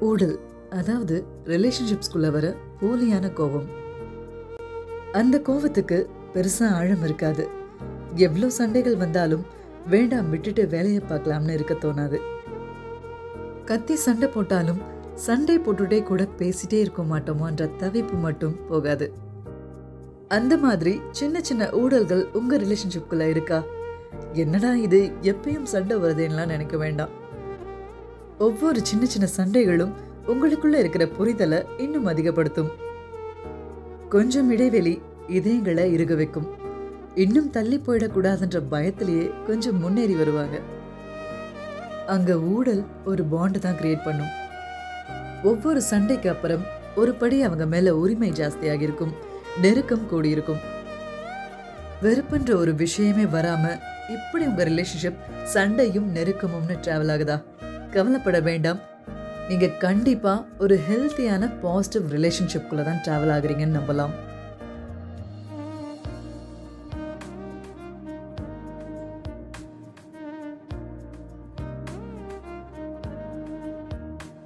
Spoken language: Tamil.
ஊடல் அதாவது ரிலேஷன்ஷிப்ஸ்குள்ள வர போலியான கோபம். அந்த கோவத்துக்கு பெருசா ஆழம் இருக்காது. எவ்வளோ சண்டைகள் வந்தாலும் வேண்டாம் விட்டுட்டு வேலையை பார்க்கலாம்னு இருக்க தோணாது. கத்தி சண்டை போட்டாலும் சண்டை போட்டுட்டே கூட பேசிட்டே இருக்க மாட்டோமோன்ற தவிப்பு மட்டும் போகாது. அந்த மாதிரி சின்ன சின்ன ஊழல்கள் உங்க ரிலேஷன்ஷிப்குள்ள இருக்கா? என்னடா இது எப்பயும் சண்டை வருதுன்னெலாம் நினைக்க வேண்டாம். ஒவ்வொரு சின்ன சின்ன சண்டைகளும் உங்களுக்குள்ள இருக்கிற புரிதலை இன்னும் அதிகப்படுத்தும். கொஞ்சம் இடைவெளி இதயங்களை இறுக வைக்கும். இன்னும் தள்ளி போயிடக்கூடாதுன்ற பயத்திலேயே கொஞ்சம் முன்னேறி வருவாங்க. அங்க ஊழல் ஒரு பாண்டு தான் கிரியேட் பண்ணும். ஒவ்வொரு சண்டைக்கு அப்புறம் ஒரு படி அவங்க மேல உரிமை ஜாஸ்தியாக இருக்கும் நெருக்கம் கூடியிருக்கும். வெறுப்புன்ற ஒரு விஷயமே வராம இப்படி உங்க ரிலேஷன்ஷிப் சண்டையும் நெருக்கமும்னு டிராவல் ஆகுதா? கவலைப்பட வேண்டாம். நீங்கள் கண்டிப்பாக ஒரு ஹெல்த்தியான பாசிட்டிவ் ரிலேஷன்ஷிப்குள்ளே தான் ட்ராவல் ஆகுறீங்கன்னு நம்பலாம்.